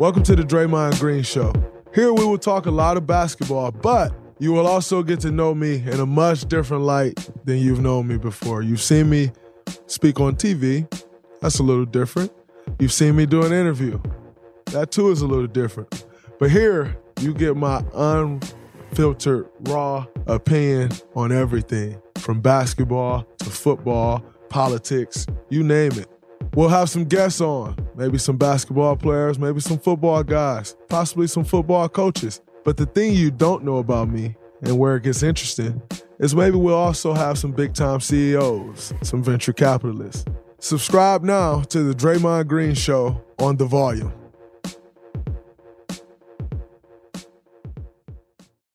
Welcome to the Draymond Green Show. Here we will talk a lot of basketball, but you will also get to know me in a much different light than you've known me before. You've seen me speak on TV, that's a little different. You've seen me do an interview, that too is a little different. But here, you get my unfiltered, raw opinion on everything from basketball to football, politics, you name it. We'll have some guests on, maybe some basketball players, maybe some football guys, possibly some football coaches. But the thing you don't know about me and where it gets interesting is maybe we'll also have some big time CEOs, some venture capitalists. Subscribe now to the Draymond Green Show on The Volume.